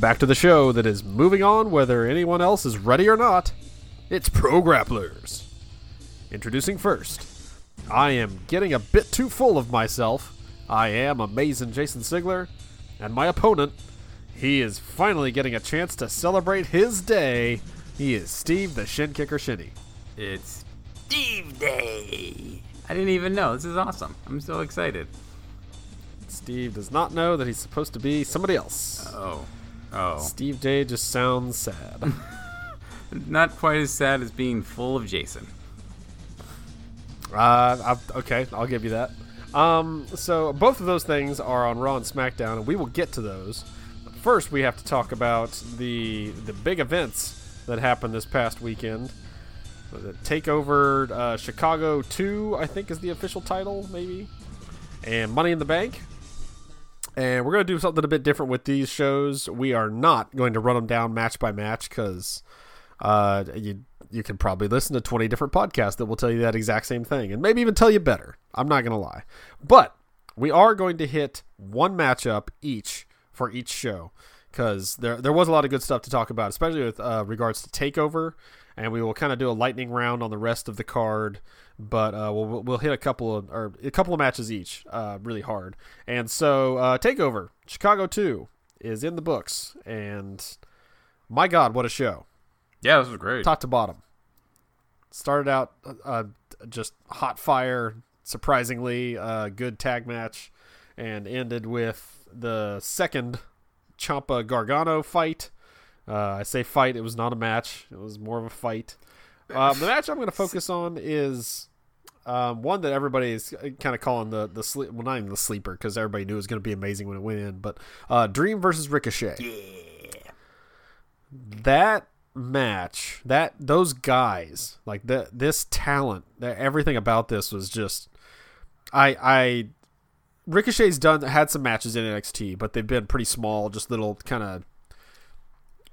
Back to the show that is moving on whether anyone else is ready or not. It's Pro Grapplers. Introducing first, I am getting a bit too full of myself. I am amazing Jason Sigler, and my opponent, he is finally getting a chance to celebrate his day. He is Steve the Shin Kicker Shinny. It's Steve Day. I didn't even know. This is awesome. I'm so excited. Steve does not know that he's supposed to be somebody else. Oh. Oh. Steve Day just sounds sad. Not quite as sad as being full of Jason. Uh, I, okay, I'll give you that. Um, so both of those things are on Raw and SmackDown, and we will get to those. First, we have to talk about the the big events that happened this past weekend. The Takeover uh, Chicago Two, I think, is the official title, maybe, and Money in the Bank. And we're going to do something a bit different with these shows. We are not going to run them down match by match because uh, you you can probably listen to 20 different podcasts that will tell you that exact same thing and maybe even tell you better. I'm not going to lie. But we are going to hit one matchup each for each show because there, there was a lot of good stuff to talk about, especially with uh, regards to TakeOver. And we will kind of do a lightning round on the rest of the card, but uh, we'll, we'll hit a couple of or a couple of matches each, uh, really hard. And so uh, Takeover Chicago Two is in the books, and my God, what a show! Yeah, this was great. top to bottom. Started out uh, just hot fire, surprisingly uh, good tag match, and ended with the second Ciampa Gargano fight. Uh, I say fight; it was not a match; it was more of a fight. Um, the match I'm going to focus on is um, one that everybody is kind of calling the the sleep. Well, not even the sleeper because everybody knew it was going to be amazing when it went in. But uh, Dream versus Ricochet. Yeah. That match, that those guys, like the this talent, that everything about this was just. I I Ricochet's done had some matches in NXT, but they've been pretty small, just little kind of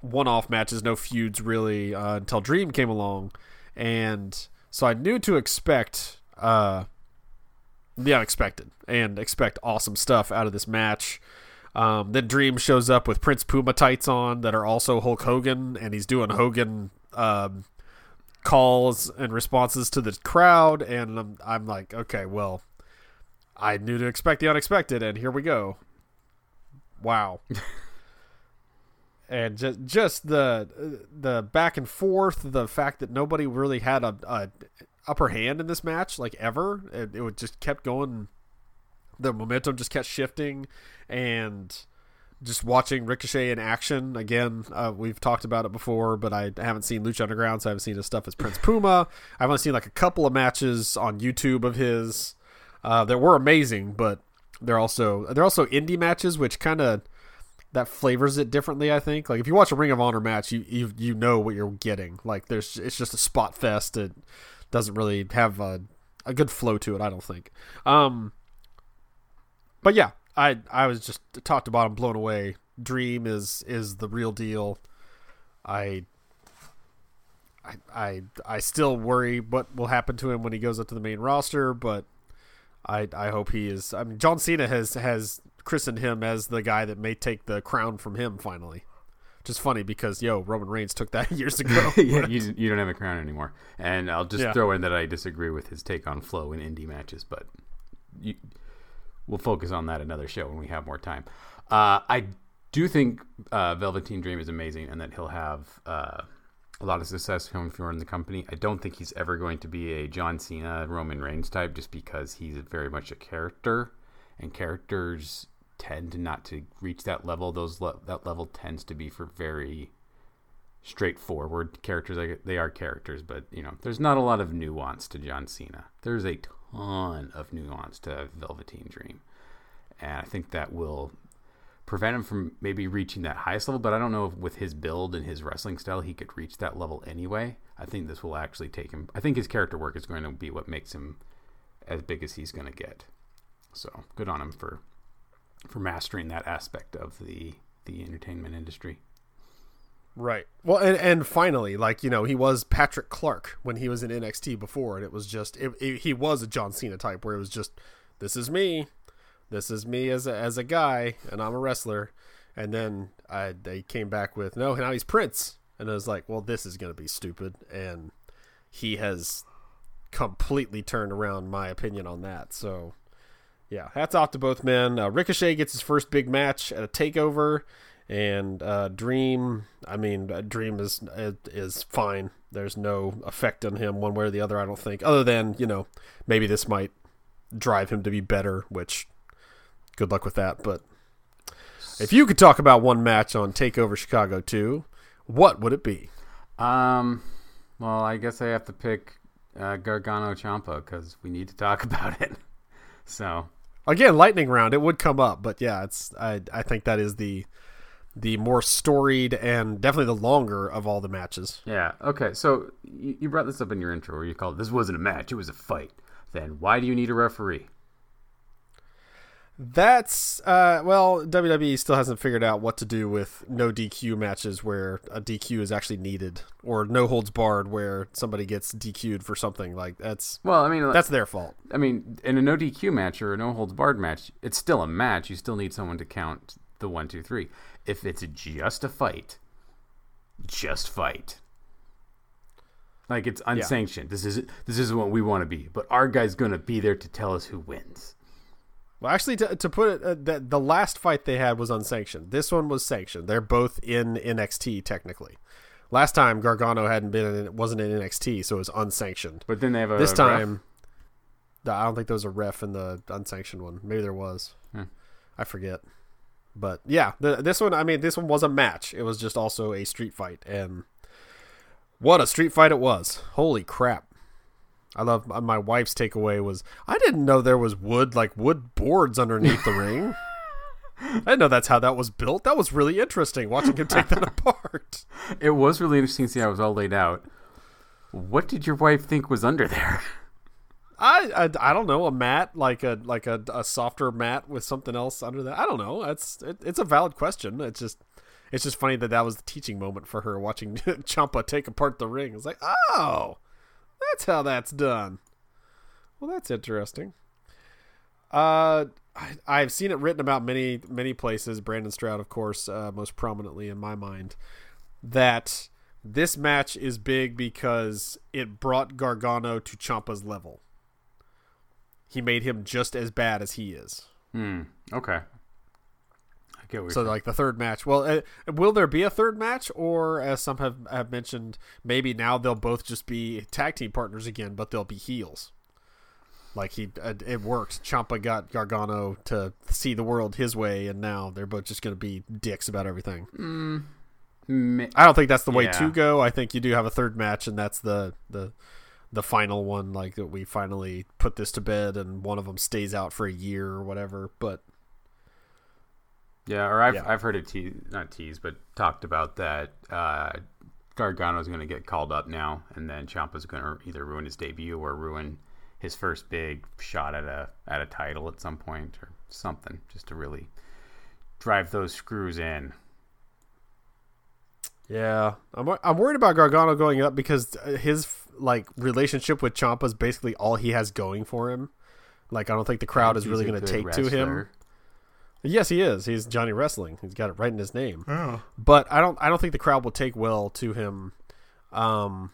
one-off matches, no feuds really uh, until Dream came along, and so I knew to expect uh, the unexpected and expect awesome stuff out of this match. Um, then Dream shows up with Prince Puma tights on that are also Hulk Hogan, and he's doing Hogan um, calls and responses to the crowd, and I'm, I'm like, okay, well, I knew to expect the unexpected, and here we go. Wow. and just just the the back and forth, the fact that nobody really had a, a upper hand in this match, like ever, it, it just kept going. The momentum just kept shifting, and just watching Ricochet in action again. Uh, we've talked about it before, but I haven't seen Lucha Underground, so I haven't seen his stuff as Prince Puma. I've only seen like a couple of matches on YouTube of his uh, that were amazing, but they're also they're also indie matches, which kind of that flavors it differently. I think like if you watch a Ring of Honor match, you you you know what you're getting. Like there's it's just a spot fest. It doesn't really have a, a good flow to it. I don't think. Um, but yeah, I I was just top to bottom blown away. Dream is is the real deal. I I I I still worry what will happen to him when he goes up to the main roster, but I I hope he is. I mean, John Cena has has christened him as the guy that may take the crown from him finally. Which is funny because yo, Roman Reigns took that years ago. yeah, you, you don't have a crown anymore. And I'll just Yeah. throw in that I disagree with his take on flow in indie matches, but you, we'll focus on that another show when we have more time. Uh, I do think uh, Velveteen Dream is amazing and that he'll have uh, a lot of success if coming forward in the company. I don't think he's ever going to be a John Cena, Roman Reigns type just because he's very much a character and characters tend not to reach that level. Those le- that level tends to be for very straightforward characters. They are characters, but you know, there's not a lot of nuance to John Cena. There's a ton of nuance to Velveteen Dream, and I think that will prevent him from maybe reaching that highest level. But I don't know if with his build and his wrestling style, he could reach that level anyway. I think this will actually take him. I think his character work is going to be what makes him as big as he's going to get. So good on him for for mastering that aspect of the the entertainment industry. Right. Well, and, and finally, like you know, he was Patrick Clark when he was in NXT before, and it was just it, it- he was a John Cena type where it was just this is me, this is me as a as a guy, and I'm a wrestler, And then I they came back with no, now he's Prince, and I was like, well, this is gonna be stupid, and he has completely turned around my opinion on that. So yeah, hats off to both men. Uh, Ricochet gets his first big match at a takeover, and uh, Dream. I mean, uh, Dream is is fine. There's no effect on him one way or the other. I don't think, other than you know maybe this might drive him to be better. Which, good luck with that. But if you could talk about one match on Takeover Chicago 2, what would it be? Um, well, I guess I have to pick uh, Gargano Ciampa because we need to talk about it. So again, lightning round, it would come up, but yeah, it's I I think that is the the more storied and definitely the longer of all the matches. Yeah. Okay. So you brought this up in your intro where you called this wasn't a match; it was a fight. Then why do you need a referee? That's uh, well, WWE still hasn't figured out what to do with no DQ matches where a DQ is actually needed, or no holds barred where somebody gets DQ'd for something like that's. Well, I mean, that's their fault. I mean, in a no DQ match or a no holds barred match, it's still a match. You still need someone to count the one, two, three. If it's just a fight, just fight. Like it's unsanctioned. Yeah. This is this is what we want to be, but our guy's gonna be there to tell us who wins. Well, actually, to, to put it, uh, the, the last fight they had was unsanctioned. This one was sanctioned. They're both in NXT technically. Last time Gargano hadn't been in, wasn't in NXT, so it was unsanctioned. But then they have a this time. Ref? I don't think there was a ref in the unsanctioned one. Maybe there was. Hmm. I forget. But yeah, the, this one. I mean, this one was a match. It was just also a street fight, and what a street fight it was! Holy crap! I love uh, my wife's takeaway was I didn't know there was wood like wood boards underneath the ring. I didn't know that's how that was built. That was really interesting watching him take that apart. It was really interesting to see how it was all laid out. What did your wife think was under there? I, I, I don't know a mat like a like a, a softer mat with something else under that. I don't know. That's it, it's a valid question. It's just it's just funny that that was the teaching moment for her watching Ciampa take apart the ring. It's like oh that's how that's done. Well, that's interesting. Uh, I, have seen it written about many many places. Brandon Stroud, of course, uh, most prominently in my mind, that this match is big because it brought Gargano to Ciampa's level. He made him just as bad as he is. Hmm. Okay so like the third match. Well, uh, will there be a third match, or as some have have mentioned, maybe now they'll both just be tag team partners again, but they'll be heels. Like he, uh, it worked. Ciampa got Gargano to see the world his way, and now they're both just going to be dicks about everything. Mm, I don't think that's the way yeah. to go. I think you do have a third match, and that's the the the final one. Like that, we finally put this to bed, and one of them stays out for a year or whatever. But yeah, or I've, yeah. I've heard it te- not teased, but talked about that uh, Gargano's going to get called up now, and then Ciampa's going to either ruin his debut or ruin his first big shot at a at a title at some point or something, just to really drive those screws in. Yeah, I'm I'm worried about Gargano going up because his like relationship with Ciampa is basically all he has going for him. Like I don't think the crowd is really going to take wrestler. to him. Yes, he is. He's Johnny Wrestling. He's got it right in his name. Oh. But I don't. I don't think the crowd will take well to him. Um,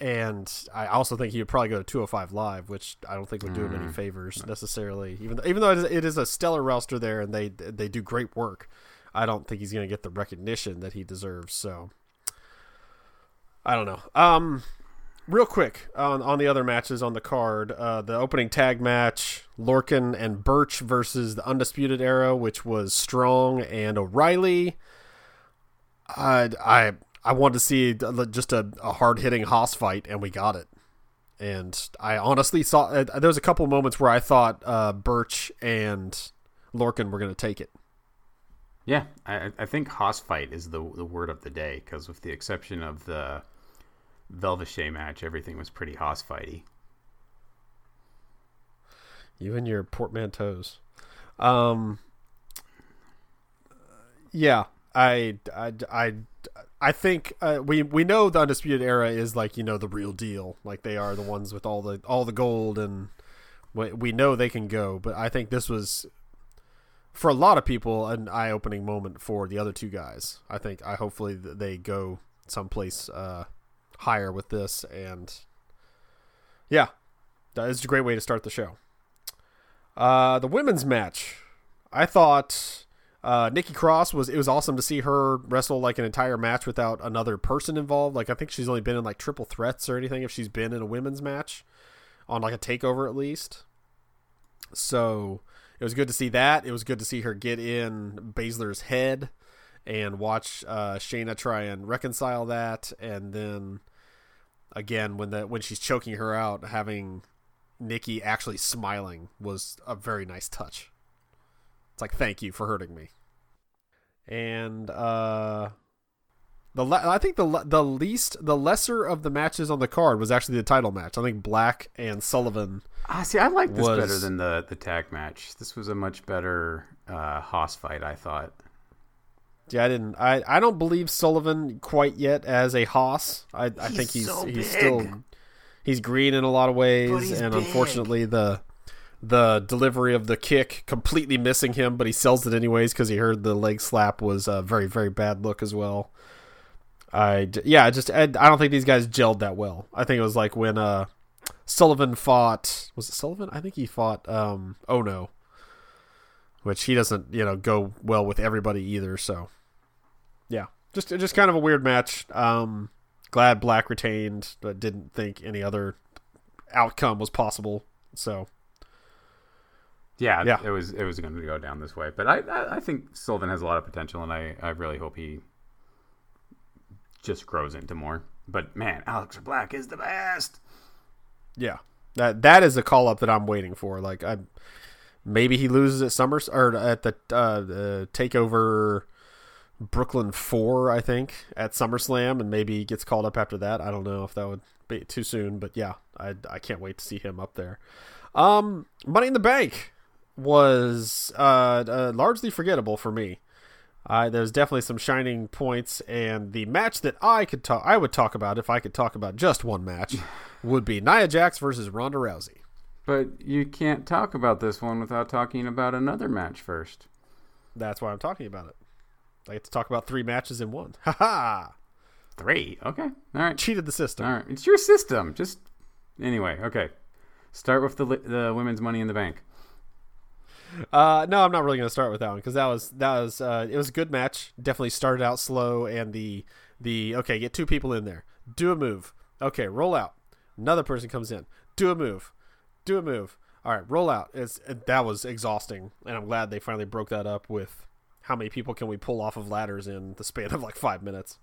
and I also think he would probably go to 205 Live, which I don't think would do him any mm. favors necessarily. Even though, even though it is a stellar roster there and they they do great work, I don't think he's going to get the recognition that he deserves. So I don't know. Um, real quick on on the other matches on the card, uh, the opening tag match, Lorcan and Burch versus the Undisputed Era, which was Strong and O'Reilly. I I I wanted to see just a, a hard hitting Hoss fight, and we got it. And I honestly saw uh, there was a couple moments where I thought uh, Burch and Lorcan were going to take it. Yeah, I, I think Hoss fight is the the word of the day because with the exception of the Velveteen match, everything was pretty hoss fighty. You and your portmanteaus. Um, yeah, I, I, I, I think uh, we we know the undisputed era is like you know the real deal. Like they are the ones with all the all the gold, and we, we know they can go. But I think this was for a lot of people, an eye opening moment for the other two guys. I think I hopefully they go someplace uh, higher with this, and yeah, that is a great way to start the show. Uh, the women's match, I thought uh, Nikki Cross was it was awesome to see her wrestle like an entire match without another person involved. Like I think she's only been in like triple threats or anything if she's been in a women's match on like a takeover at least. So it was good to see that. It was good to see her get in Baszler's head and watch uh, Shayna try and reconcile that, and then again when the when she's choking her out, having Nikki actually smiling was a very nice touch. It's like thank you for hurting me. And uh the le- I think the the least the lesser of the matches on the card was actually the title match. I think Black and Sullivan. Ah, see, I like this was- better than the the tag match. This was a much better uh, Hoss fight, I thought. Yeah, I didn't. I, I don't believe Sullivan quite yet as a Hoss. I, I think he's so he's still he's green in a lot of ways, and big. unfortunately the the delivery of the kick completely missing him, but he sells it anyways because he heard the leg slap was a very very bad look as well. I yeah, I just I, I don't think these guys gelled that well. I think it was like when uh Sullivan fought was it Sullivan? I think he fought um oh no. Which he doesn't, you know, go well with everybody either, so. Just just kind of a weird match. Um glad Black retained, but didn't think any other outcome was possible. So Yeah, Yeah. it was it was going to go down this way, but I, I I think Sullivan has a lot of potential, and I I really hope he just grows into more. But man, Alex Black is the best. Yeah, that that is a call up that I'm waiting for. Like I, maybe he loses at Summer or at the uh, the Takeover Brooklyn Four, I think, at SummerSlam, and maybe he gets called up after that. I don't know if that would be too soon, but yeah, I I can't wait to see him up there. Um, Money in the Bank was uh, uh largely forgettable for me. Uh, there's definitely some shining points, and the match that I could talk, I would talk about if I could talk about just one match, would be Nia Jax versus Ronda Rousey. But you can't talk about this one without talking about another match first. That's why I'm talking about it. I get to talk about three matches in one. Ha ha! Three. Okay. All right. Cheated the system. All right. It's your system. Just anyway. Okay. Start with the the women's Money in the Bank. Uh, no, I'm not really going to start with that one because that was that was uh, it was a good match. Definitely started out slow, and the the okay, get two people in there, do a move. Okay, roll out. Another person comes in, do a move, do a move. All right, roll out. It's that was exhausting, and I'm glad they finally broke that up with how many people can we pull off of ladders in the span of like five minutes.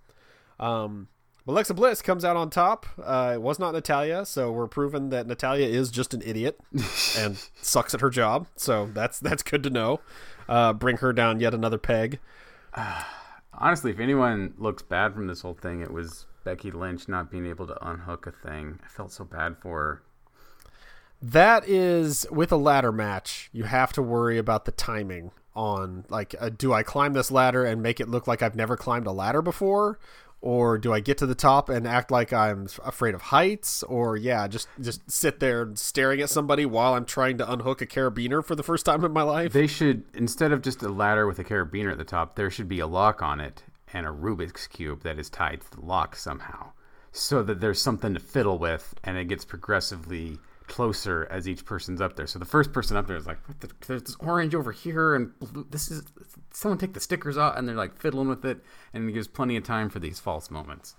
Um, Alexa Bliss comes out on top. Uh, it was not Natalya, so we're proving that Natalya is just an idiot and sucks at her job. So that's that's good to know. Uh, bring her down yet another peg. Honestly, if anyone looks bad from this whole thing, it was Becky Lynch not being able to unhook a thing. I felt so bad for her. That is with a ladder match. You have to worry about the timing on like, uh, do I climb this ladder and make it look like I've never climbed a ladder before, or do I get to the top and act like I'm afraid of heights, or yeah, just just sit there staring at somebody while I'm trying to unhook a carabiner for the first time in my life? They should instead of just a ladder with a carabiner at the top, there should be a lock on it and a Rubik's cube that is tied to the lock somehow, so that there's something to fiddle with, and it gets progressively closer as each person's up there. So the first person up there is like, what the, "There's this orange over here, and blue, this is someone take the stickers off," and they're like fiddling with it, and it gives plenty of time for these false moments.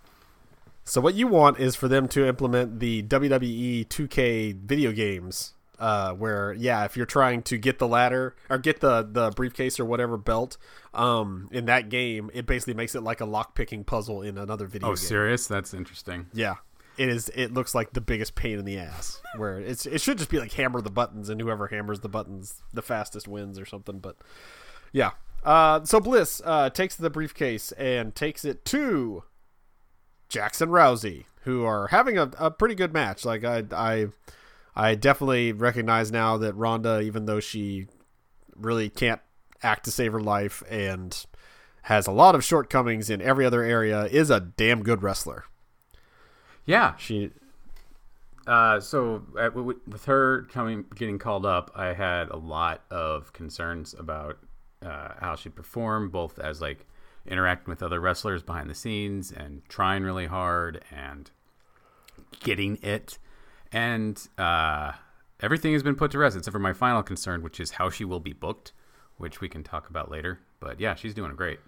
So what you want is for them to implement the WWE 2K video games, uh, where yeah, if you're trying to get the ladder or get the the briefcase or whatever belt, um, in that game, it basically makes it like a lock picking puzzle in another video Oh, game. serious? That's interesting. Yeah. It is. It looks like the biggest pain in the ass. Where it's. It should just be like hammer the buttons, and whoever hammers the buttons the fastest wins or something. But yeah. Uh, so Bliss uh, takes the briefcase and takes it to Jax and Rousey, who are having a, a pretty good match. Like I, I, I definitely recognize now that Ronda, even though she really can't act to save her life and has a lot of shortcomings in every other area, is a damn good wrestler. Yeah, She Uh, so w- with her coming getting called up, I had a lot of concerns about uh, how she performed, both as like interacting with other wrestlers behind the scenes and trying really hard and getting it. And uh, everything has been put to rest except for my final concern, which is how she will be booked, which we can talk about later. But yeah, she's doing great.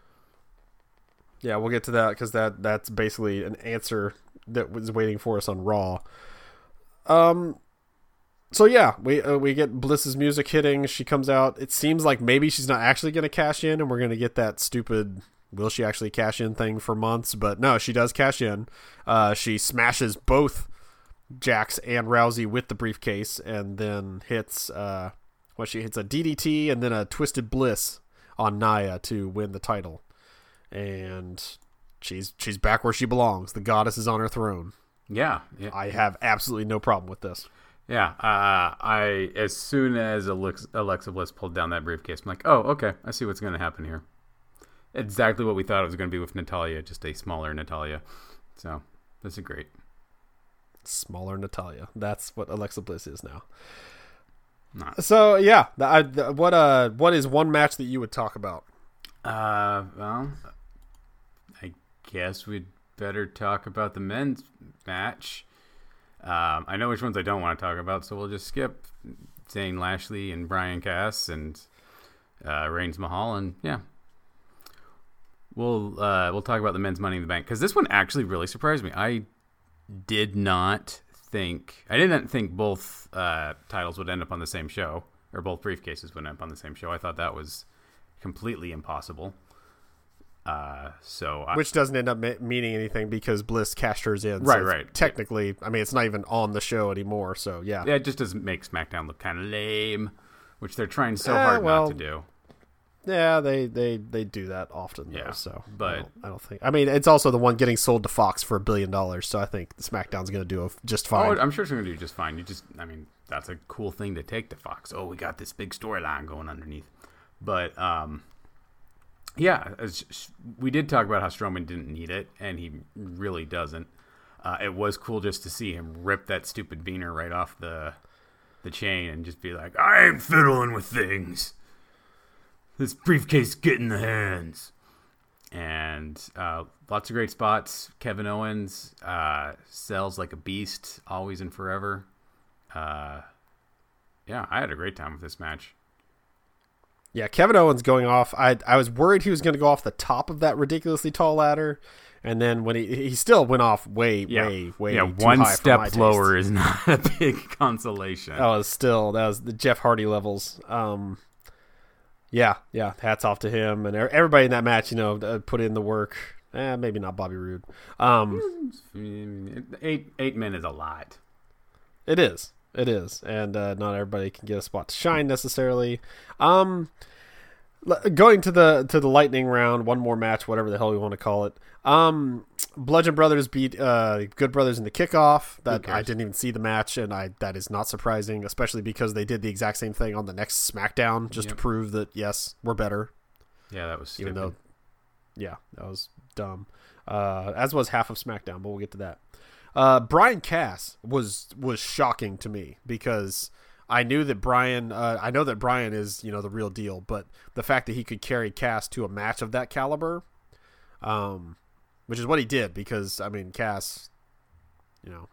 Yeah, we'll get to that because that that's basically an answer that was waiting for us on Raw. Um, so yeah, we uh, we get Bliss's music hitting. She comes out. It seems like maybe she's not actually going to cash in, and we're going to get that stupid will she actually cash in thing for months. But no, she does cash in. Uh, she smashes both Jax and Rousey with the briefcase, and then hits uh, what she hits a DDT and then a Twisted Bliss on Nia to win the title and she's she's back where she belongs. The goddess is on her throne. Yeah, yeah. I have absolutely no problem with this. Yeah, uh, I as soon as Alexa, Alexa Bliss pulled down that briefcase, I'm like, oh, okay, I see what's going to happen here. Exactly what we thought it was going to be with Natalya, just a smaller Natalya. So this is great. Smaller Natalya. That's what Alexa Bliss is now. Not. So yeah, I, the, what uh, what is one match that you would talk about? Uh, well, guess we'd better talk about the men's match. Um, I know which ones I don't want to talk about, so we'll just skip Zayn Lashley and Bryan Cass and uh, Reigns Mahal, and yeah, we'll uh, we'll talk about the men's Money in the Bank because this one actually really surprised me. I did not think I didn't think both uh, titles would end up on the same show or both briefcases would end up on the same show. I thought that was completely impossible. Uh, so I, which doesn't end up ma- meaning anything because Bliss cashed hers in. Right, so right. Technically, I mean, it's not even on the show anymore. So yeah, yeah, it just doesn't make SmackDown look kind of lame, which they're trying so Eh, hard well, not to do. yeah, they they they do that often. Though, Yeah, so I but- don't, I don't think. I mean, it's also the one getting sold to Fox for a billion dollars. So I think SmackDown's going to do a, just fine. Oh, I'm sure it's going to do just fine. You just, I mean, that's a cool thing to take to Fox. Oh, we got this big storyline going underneath. But um, yeah, we did talk about how Strowman didn't need it, and he really doesn't. Uh, it was cool just to see him rip that stupid beaner right off the the chain and just be like, "I ain't fiddling with things. This briefcase get in the hands." And uh, lots of great spots. Kevin Owens uh, sells like a beast, always and forever. Uh, yeah, I had a great time with this match. Yeah, Kevin Owens going off. I I was worried he was going to go off the top of that ridiculously tall ladder, and then when he he still went off way Yeah, way way yeah. One high for my step taste. lower is not a big consolation. That was still that was the Jeff Hardy levels. Um, yeah, yeah. Hats off to him and er- everybody in that match. You know, uh, put in the work. Eh, maybe not Bobby Roode. Um, Eight eight men is a lot. It is. It is, and uh, not everybody can get a spot to shine necessarily. Um, going to the to the lightning round, one more match, whatever the hell we want to call it. Um, Bludgeon Brothers beat uh, Good Brothers in the kickoff. That? I didn't even see the match, and I that is not surprising, especially because they did the exact same thing on the next SmackDown just Yep. to prove that yes, we're better. Yeah, that was Even though, yeah, that was dumb. Uh, as was half of SmackDown, but we'll get to that. Uh, Bryan Cass was was shocking to me because I knew that Bryan, uh, I know that Bryan is you know the real deal, but the fact that he could carry Cass to a match of that caliber, um, which is what he did because I mean Cass, you know,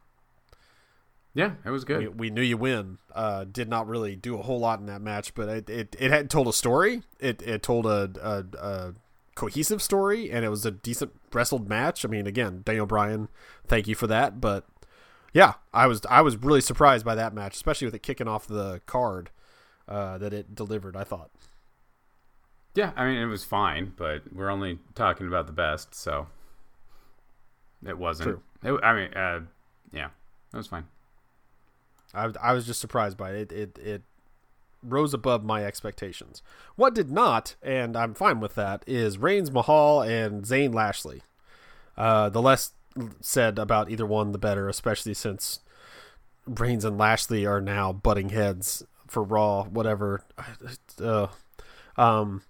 yeah, it was good. we, we knew you win. Uh, did not really do a whole lot in that match, but it it, it had told a story. It it told a, a, a cohesive story, and it was a decent wrestled match. I mean, again, Daniel Bryan, thank you for that. But yeah, I was I was really surprised by that match, especially with it kicking off the card uh, that it delivered. I thought. Yeah, I mean it was fine, but we're only talking about the best, so it wasn't. It, I mean, uh, yeah, it was fine. I, I was just surprised by it. It, it. it rose above my expectations. What did not, and I'm fine with that, is Reigns Mahal and Zayn Lashley. Uh, the less said about either one, the better, especially since Reigns and Lashley are now butting heads for Raw, whatever. Uh, um,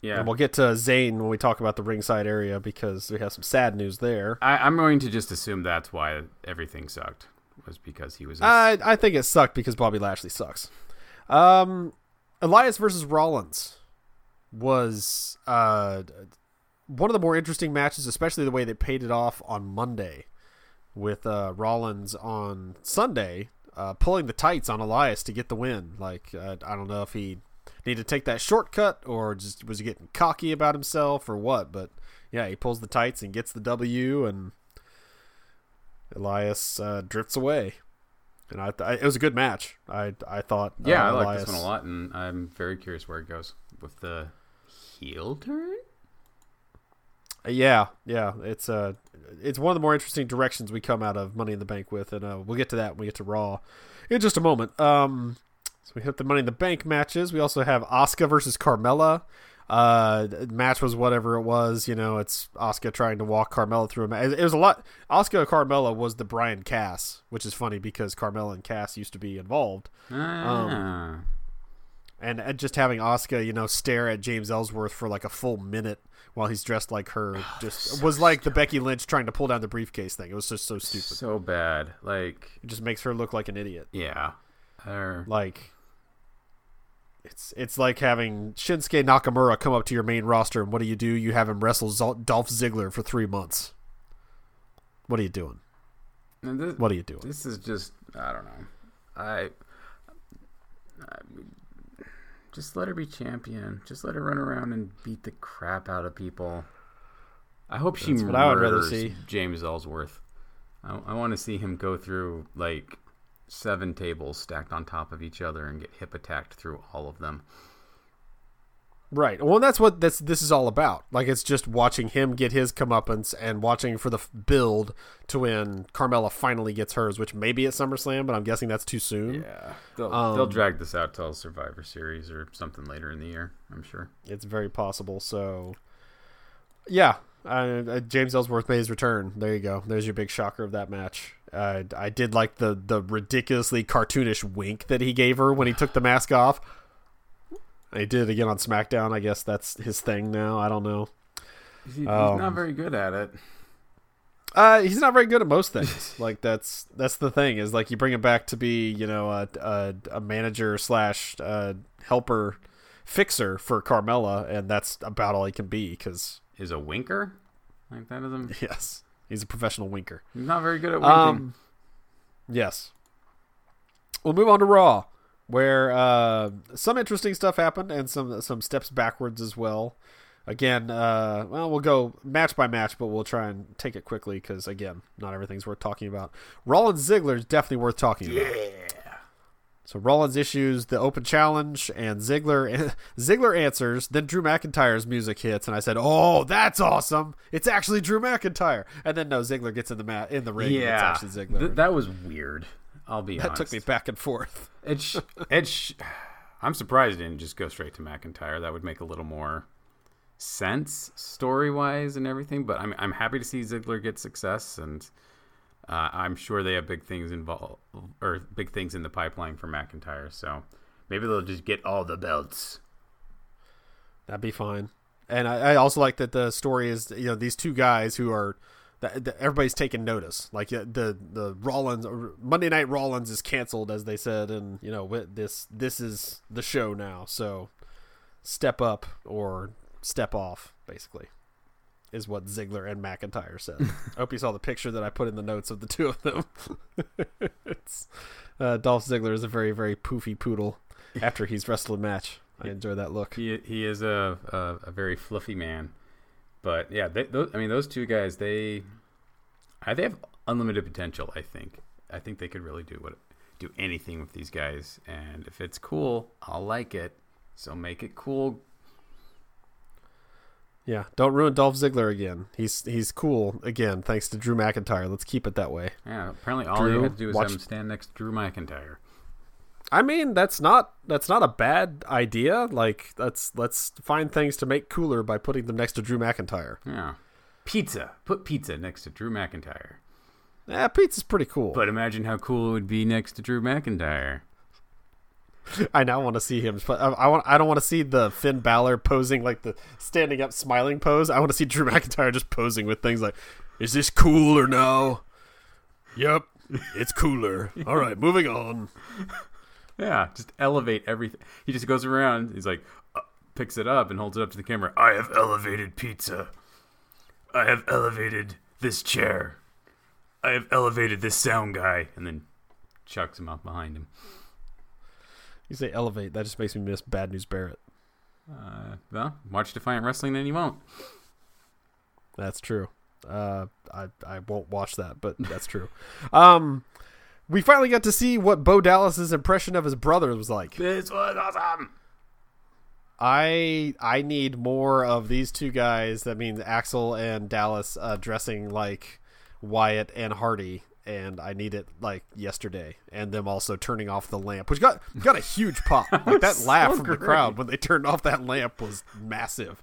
Yeah, And we'll get to Zayn when we talk about the ringside area because we have some sad news there. I, I'm going to just assume that's why everything sucked was because he was. a- I I think it sucked because Bobby Lashley sucks. Um, Elias versus Rollins. was uh, one of the more interesting matches, especially the way they paid it off on Monday with uh, Rollins on Sunday uh, pulling the tights on Elias to get the win. Like uh, I don't know if he needed to take that shortcut or just was he getting cocky about himself or what, but yeah, he pulls the tights and gets the W, and Elias uh, drifts away. And I, th- it was a good match. I I thought. Yeah, uh, I like Elias- this one a lot, and I'm very curious where it goes with the heel turn. Yeah, yeah, it's uh it's one of the more interesting directions we come out of Money in the Bank with, and uh, we'll get to that when we get to Raw in just a moment. Um, so we hit the Money in the Bank matches. We also have Asuka versus Carmella. Uh, match was whatever it was. You know, it's Asuka trying to walk Carmella through a match. It was a lot. Asuka Carmella was the Bryan Cass, which is funny because Carmella and Cass used to be involved. Ah. and, and just having Asuka, you know, stare at James Ellsworth for like a full minute while he's dressed like her, just was like the Becky Lynch trying to pull down the briefcase thing. It was just so stupid. so bad. Like, It just makes her look like an idiot. yeah. Or- Like it's it's like having Shinsuke Nakamura come up to your main roster, and what do you do? You have him wrestle Zol- Dolph Ziggler for three months. What are you doing? and this, What are you doing? this is just I don't know. I, I just let her be champion. Just let her run around and beat the crap out of people. I hope she That's I would rather murders see. James Ellsworth. I, I want to see him go through like seven tables stacked on top of each other and get hip attacked through all of them. Right. Well, that's what this this is all about. Like it's just watching him get his comeuppance and watching for the build to when Carmella finally gets hers, which may be at SummerSlam, but I'm guessing that's too soon. Yeah, they'll Um, they'll drag this out till Survivor Series or something later in the year. I'm sure. It's very possible. So, yeah, uh, James Ellsworth made his return. There you go. There's your big shocker of that match. Uh, I did like the the ridiculously cartoonish wink that he gave her when he took the mask off. And he did it again on SmackDown. I guess that's his thing now. I don't know. He's, he's Um, not very good at it. Uh, he's not very good at most things. like that's that's the thing is like you bring him back to be you know a a, a manager slash uh, helper fixer for Carmella, and that's about all he can be because he's a winker like that doesn't. yes, he's a professional winker. He's not very good at winking. Um, yes. We'll move on to Raw, where uh, some interesting stuff happened and some some steps backwards as well. Again, uh, well, we'll go match by match, but we'll try and take it quickly because again, not everything's worth talking about. Rollins Ziggler is definitely worth talking about. So Rollins issues the open challenge, and Ziggler Ziggler answers. Then Drew McIntyre's music hits, and I said, "Oh, that's awesome! It's actually Drew McIntyre." And then no, Ziggler gets in the mat in the ring. and yeah, it's actually Ziggler. Th- that was weird. I'll be that honest. took me back and forth. It sh- it sh- I'm surprised it didn't just go straight to McIntyre. That would make a little more sense story wise and everything. But I'm I'm happy to see Ziggler get success, and uh, I'm sure they have big things involved or big things in the pipeline for McIntyre. So maybe they'll just get all the belts. That'd be fine. And I, I also like that the story is you know these two guys who are that, that everybody's taking notice. Like the the Rollins Monday Night Rollins is canceled as they said, and you know this this is the show now. So step up or step off, basically, is what Ziggler and McIntyre said. I hope you saw the picture that I put in the notes of the two of them. it's uh, Dolph Ziggler is a very very poofy poodle after he's wrestled a match. I enjoy that look. He he is a a, a very fluffy man, but yeah, they, those, I mean those two guys they, they have unlimited potential. I think I think they could really do what do anything with these guys, and if it's cool, I'll like it. So make it cool. Yeah, don't ruin Dolph Ziggler again. He's he's cool again, thanks to Drew McIntyre. Let's keep it that way. Yeah, apparently all Drew, you had to do is watch- have him stand next to Drew McIntyre. I mean, that's not that's not a bad idea. Like, let's let's find things to make cooler by putting them next to Drew McIntyre. Yeah, pizza. Put pizza next to Drew McIntyre. Yeah, pizza's pretty cool. But imagine how cool it would be next to Drew McIntyre. I now want to see him. I, I want. I don't want to see the Finn Balor posing like the standing up, smiling pose. I want to see Drew McIntyre just posing with things like, "Is this cool or no?" Yep, it's cooler. All right, moving on. Yeah, just elevate everything. He just goes around. He's like, uh, picks it up and holds it up to the camera. I have elevated pizza. I have elevated this chair. I have elevated this sound guy, and then chucks him out behind him. You say elevate, that just makes me miss Bad News Barrett. Uh, well, watch Defiant Wrestling, and you won't. That's true. Uh, I I won't watch that, but that's true. Um, we finally got to see what Bo Dallas's impression of his brother was like. This was awesome. I I need more of these two guys. That means Axel and Dallas uh, dressing like Wyatt and Hardy, and I need it like yesterday. And them also turning off the lamp, which got got a huge pop. Like that so laugh from great. the crowd when they turned off that lamp was massive.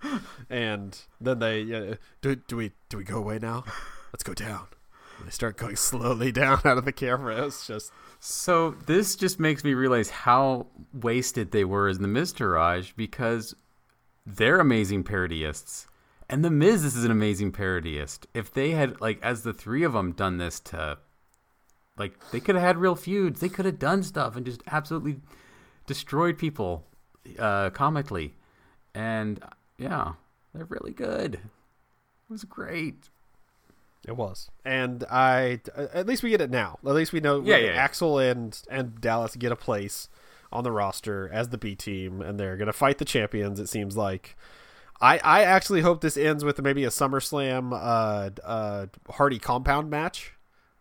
And then they uh, do do we do we go away now? Let's go down. And they start going slowly down out of the camera. It's just So this just makes me realize how wasted they were as the Miztourage because they're amazing parodyists. And the Miz is an amazing parodyist. If they had like as the three of them done this to like they could have had real feuds. They could have done stuff and just absolutely destroyed people uh comically. And yeah, they're really good. It was great. It was, and I at least we get it now. At least we know Yeah, yeah, yeah. Axel and and Dallas get a place on the roster as the B team, and they're gonna fight the champions. It seems like. I, I actually hope this ends with maybe a SummerSlam uh, uh, Hardy compound match.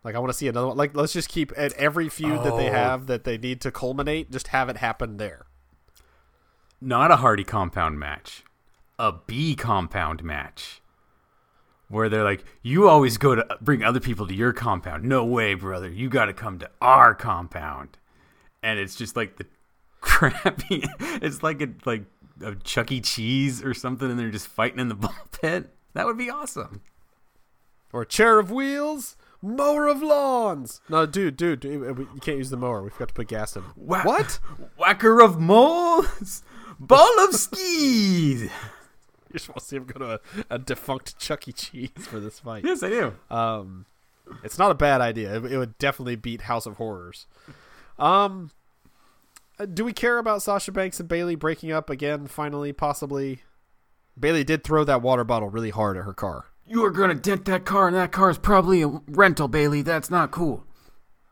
Like I want to see another one. Like let's just keep at every feud that they Oh. have that they need to culminate, just have it happen there. not a Hardy compound match, a B compound match. Where they're like, you always go to bring other people to your compound. No way, brother. You got to come to our compound. And it's just like the crappy. It's like a like a Chuck E. Cheese or something, and they're just fighting in the ball pit. That would be awesome. Or chair of wheels, mower of lawns. No, dude, dude, dude, you can't use the mower. We forgot to put gas in. Wha- What? Whacker of moles, ball of skis. You're supposed to see him go to a, a defunct Chuck E. Cheese for this fight. Yes, I do. Um, it's not a bad idea. It, it would definitely beat House of Horrors. Um, uh, do we care about Sasha Banks and Bayley breaking up again? Finally, possibly. Bayley did throw that water bottle really hard at her car. You are gonna dent that car, and that car is probably a rental, Bayley. That's not cool.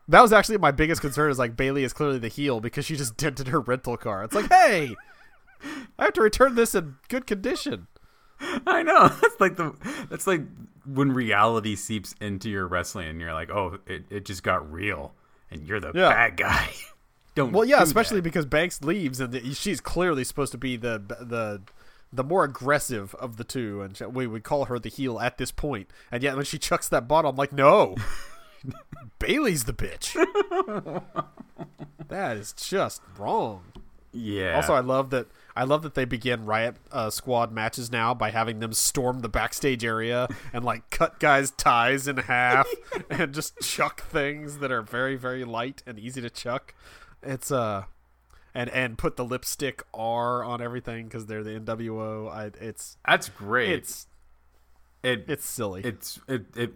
That was actually my biggest concern. Is like Bayley is clearly the heel because she just dented her rental car. It's like, hey, I have to return this in good condition. I know. That's like the that's like when reality seeps into your wrestling and you're like, "Oh, it, it just got real." And you're the Yeah. bad guy. Don't Well, yeah, especially that. because Banks leaves, and the, she's clearly supposed to be the the the more aggressive of the two, and we would call her the heel at this point. And yet, when she chucks that bottle, I'm like, no, Bayley's the bitch. that is just wrong. Yeah. Also, I love that. I love that they begin Riot uh, Squad matches now by having them storm the backstage area and like cut guys' ties in half and just chuck things that are very very light and easy to chuck. It's uh, and and put the lipstick R on everything because they're the NWO. I, it's that's great. it's it it's silly. it's it it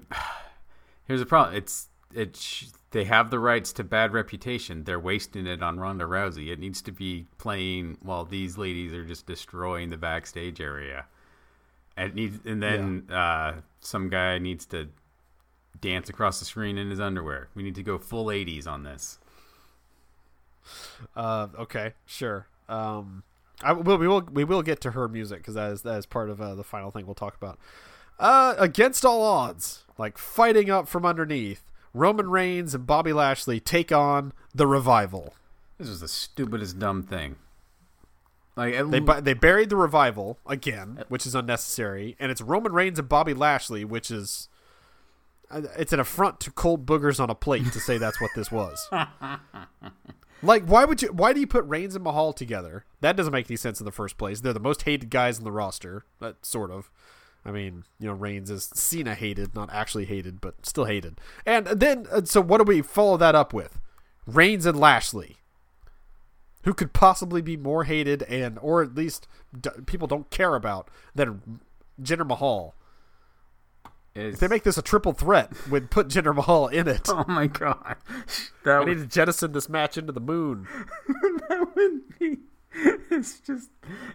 here's the problem. It's it they have the rights to bad reputation. They're wasting it on ronda rousey. It needs to be playing while these ladies are just destroying the backstage area. And needs and then uh some guy needs to dance across the screen in his underwear. We need to go full 80s on this Uh, okay, sure. Um, I will. We will. We will get to her music because that is that is part of uh, the final thing we'll talk about. Uh, against all odds, like fighting up from underneath, Roman Reigns and Bobby Lashley take on the revival. this is the stupidest dumb thing like They bu- they buried the revival again, which is unnecessary, and it's Roman Reigns and Bobby Lashley, which is. uh, It's an affront to cold boogers on a plate to say that's what this was. Like, why would you? Why do you put Reigns and Mahal together? That doesn't make any sense in the first place. They're the most hated guys in the roster. That sort of. I mean, you know, Reigns is Cena hated, not actually hated, but still hated. And then, uh, so what do we follow that up with? Reigns and Lashley, who could possibly be more hated and, or at least d- people don't care about than Jinder Mahal. Is- If they make this a triple threat, would put Jinder Mahal in it. oh my god that need would, to jettison this match into the moon. that would be it's just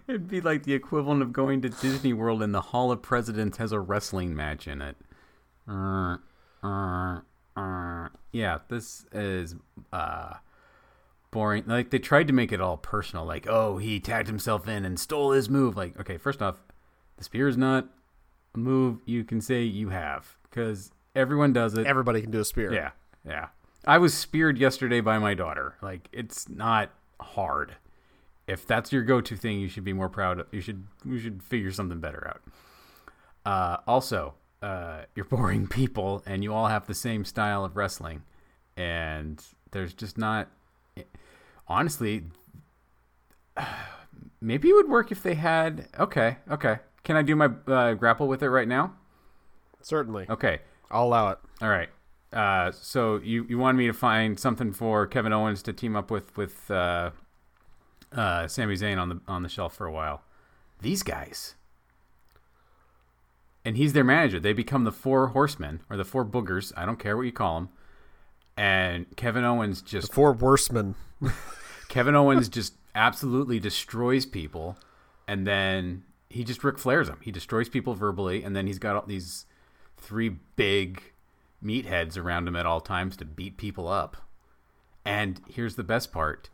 it'd be like the equivalent of going to Disney World and the Hall of Presidents has a wrestling match in it. Uh, uh, uh. Yeah, this is uh boring. Like they tried to make it all personal, like oh he tagged himself in and stole his move. Like okay, first off, the spear is not move you can say you have because everyone does it. Everybody can do a spear. Yeah, yeah. I was speared yesterday by my daughter. Like it's not hard. If that's your go-to thing, you should be more proud. Of, you should you should figure something better out. Uh, also, uh, you're boring people, and you all have the same style of wrestling, and there's just not. Honestly, maybe it would work if they had. Okay, okay. Can I do my uh, grapple with it right now? Certainly. Okay. I'll allow it. All right. Uh, so you, you wanted me to find something for Kevin Owens to team up with with uh, uh, Sami Zayn on the on the shelf for a while. These guys, and he's their manager. They become the four horsemen or the four boogers. I don't care what you call them. And Kevin Owens just The four worsemen. Kevin Owens just absolutely destroys people, and then he just Ric Flairs them. He destroys people verbally, and then he's got all these three big meatheads around him at all times to beat people up. And here's the best part: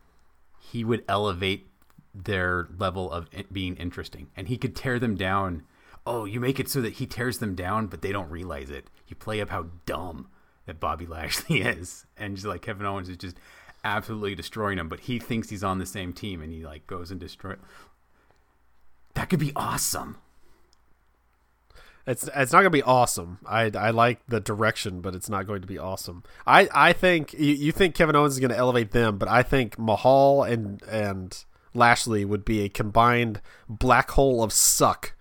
he would elevate their level of being interesting, and he could tear them down. Oh, you make it so that he tears them down, but they don't realize it. You play up how dumb that Bobby Lashley is, and just like Kevin Owens is just absolutely destroying him, but he thinks he's on the same team, and he like goes and destroy. That could be awesome. It's it's not going to be awesome. I I like the direction, but it's not going to be awesome. I I think you, you think Kevin Owens is going to elevate them, but I think Mahal and and Lashley would be a combined black hole of suck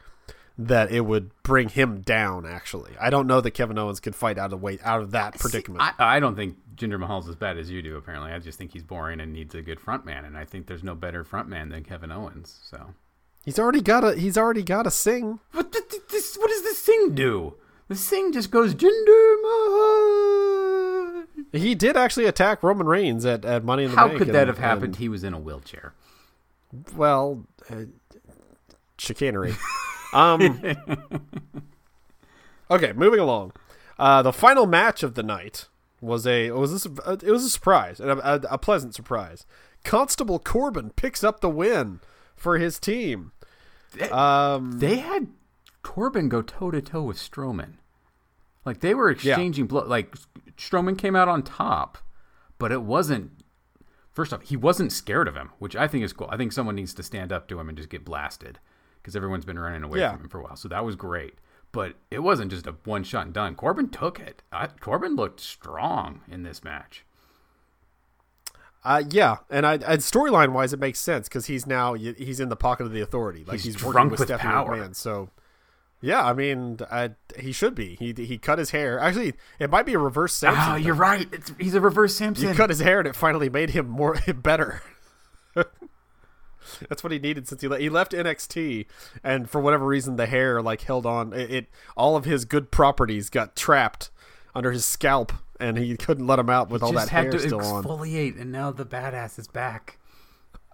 that it would bring him down. Actually, I don't know that Kevin Owens could fight out of way out of that predicament. See, I, I don't think Jinder Mahal's as bad as you do. Apparently, I just think he's boring and needs a good front man, and I think there's no better front man than Kevin Owens. So he's already got a he's already got a Singh. What th- th- this? What does the Singh do? The Singh just goes Jinder Mahal. He did actually attack Roman Reigns at, at Money in the How Bank. How could and- that have happened? and- He was in a wheelchair. well, uh, chicanery. um, okay, moving along. Uh, the final match of the night was a was this uh, it was a surprise and a, a, a pleasant surprise. Constable Corbin picks up the win for his team. Um, They had Corbin go toe to toe with Strowman. Like they were exchanging blow. Like Strowman came out on top, but it wasn't. First off, he wasn't scared of him, which I think is cool. I think someone needs to stand up to him and just get blasted because everyone's been running away Yeah. from him for a while. So that was great. But it wasn't just a one shot and done. Corbin took it. I, Corbin looked strong in this match. Uh, yeah, and I, and storyline wise, it makes sense because he's now he's in the pocket of the authority. Like He's he's, working with, with Stephanie power. McMahon. So, yeah, I mean, I, he should be. He he cut his hair. Actually, it might be a reverse Samson. Oh, you're right. It's, he's a reverse Samson. You cut his hair, and it finally made him more better. That's what he needed since he le- he left NXT, and for whatever reason, the hair like held on. It, it all of his good properties got trapped under his scalp, and he couldn't let him out with all just that hair still on. exfoliate, and now the badass is back.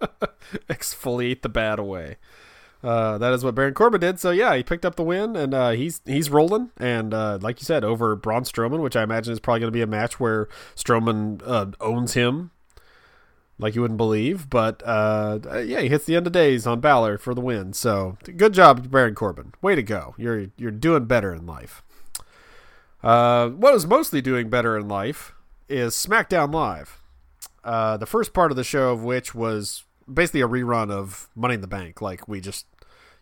exfoliate the bad away. Uh, that is what Baron Corbin did. So yeah, he picked up the win, and uh, he's he's rolling. And uh, like you said, over Braun Strowman, which I imagine is probably going to be a match where Strowman uh, owns him, like you wouldn't believe. But uh, uh, yeah, he hits the end of days on Balor for the win. So good job, Baron Corbin. Way to go. You're you're doing better in life. Uh, what is mostly doing better in life is SmackDown Live. Uh, the first part of the show of which was basically a rerun of Money in the Bank. Like we just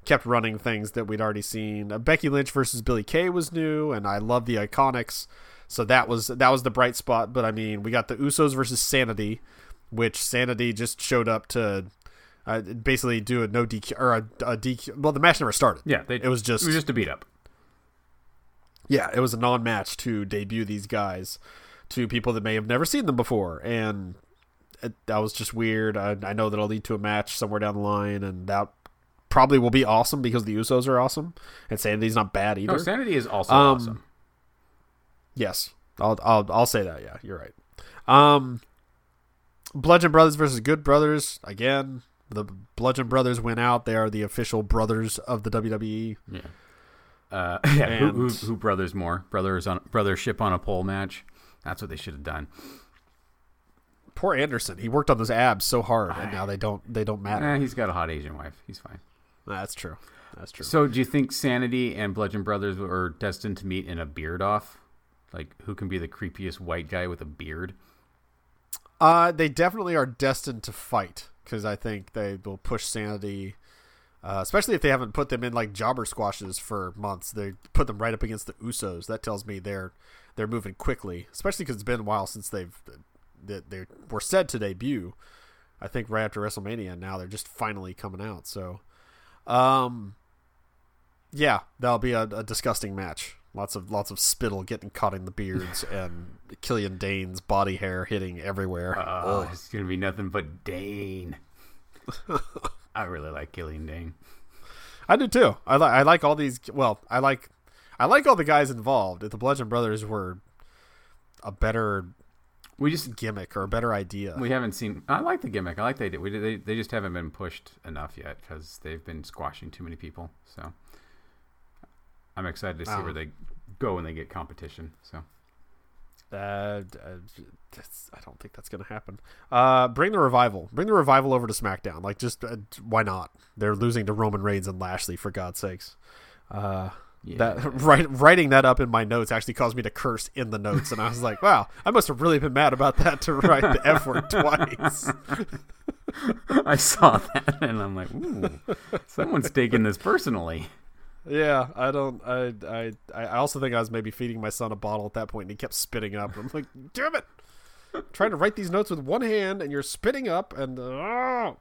kept running things that we'd already seen. Uh, Becky Lynch versus Billie Kay was new, and I love the Iconics, so that was that was the bright spot. But I mean, we got the Usos versus Sanity, which Sanity just showed up to uh, basically do a no DQ or a, a DQ. Well, the match never started. Yeah, they, it was just it was just a beat up. Yeah, it was a non-match to debut these guys to people that may have never seen them before, and it, that was just weird. I, I know that'll lead to a match somewhere down the line, and that probably will be awesome because the Usos are awesome, and Sanity's not bad either. No, Sanity is also Um, awesome. Yes, I'll I'll I'll say that. Yeah, you're right. Um, Bludgeon Brothers versus Good Brothers again. The Bludgeon Brothers went out. They are the official brothers of the WWE. Yeah. Uh, yeah. Who, who, who brothers more? Brothers on brothership on a pole match. That's what they should have done. Poor Anderson. He worked on those abs so hard, and now they don't they don't matter. Eh, he's got a hot Asian wife. He's fine. That's true. That's true. So, do you think Sanity and Bludgeon Brothers were destined to meet in a beard off? Like, who can be the creepiest white guy with a beard? Uh, they definitely are destined to fight because I think they will push Sanity, uh, especially if they haven't put them in like jobber squashes for months. They put them right up against the Usos. That tells me they're they're moving quickly, especially because it's been a while since they've that they were said to debut. I think right after WrestleMania, and now they're just finally coming out. So, um, yeah, that'll be a, a disgusting match. Lots of lots of spittle getting caught in the beards and Killian Dain's body hair hitting everywhere. Oh, it's gonna be nothing but Dane. I really like Killian Dain. I do too. I like I like all these. Well, I like I like all the guys involved. If the Bludgeon Brothers were a better We just gimmick or a better idea, we haven't seen. I like the gimmick. I like they did. We. They, they just haven't been pushed enough yet because they've been squashing too many people. So I'm excited to see Oh. where they go when they get competition. So uh, uh, I don't think that's going to happen. Uh, bring the revival. Bring the revival over to SmackDown. Like, just uh, why not? They're losing to Roman Reigns and Lashley for God's sakes. Uh, yeah, That writing that up in my notes actually caused me to curse in the notes, and I was like, "Wow, I must have really been mad about that to write the f word twice." I saw that and I'm like, ooh, someone's taking this personally. Yeah, I don't. I I I also think I was maybe feeding my son a bottle at that point, and he kept spitting up. I'm like, "Damn it!" trying to write these notes with one hand, and you're spitting up, and oh,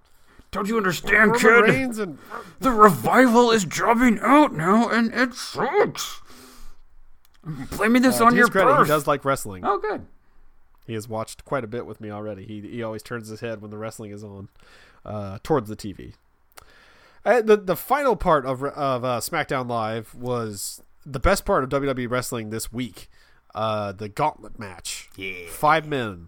Don't you understand, Roman Reigns and The revival is dropping out now, and it sucks. Blaming this uh, to his credit, he does like wrestling. Oh, good. He has watched quite a bit with me already. He he always turns his head when the wrestling is on, uh, towards the TV. The the final part of of uh, SmackDown Live was the best part of WWE wrestling this week. Uh, the Gauntlet match. Yeah. Five men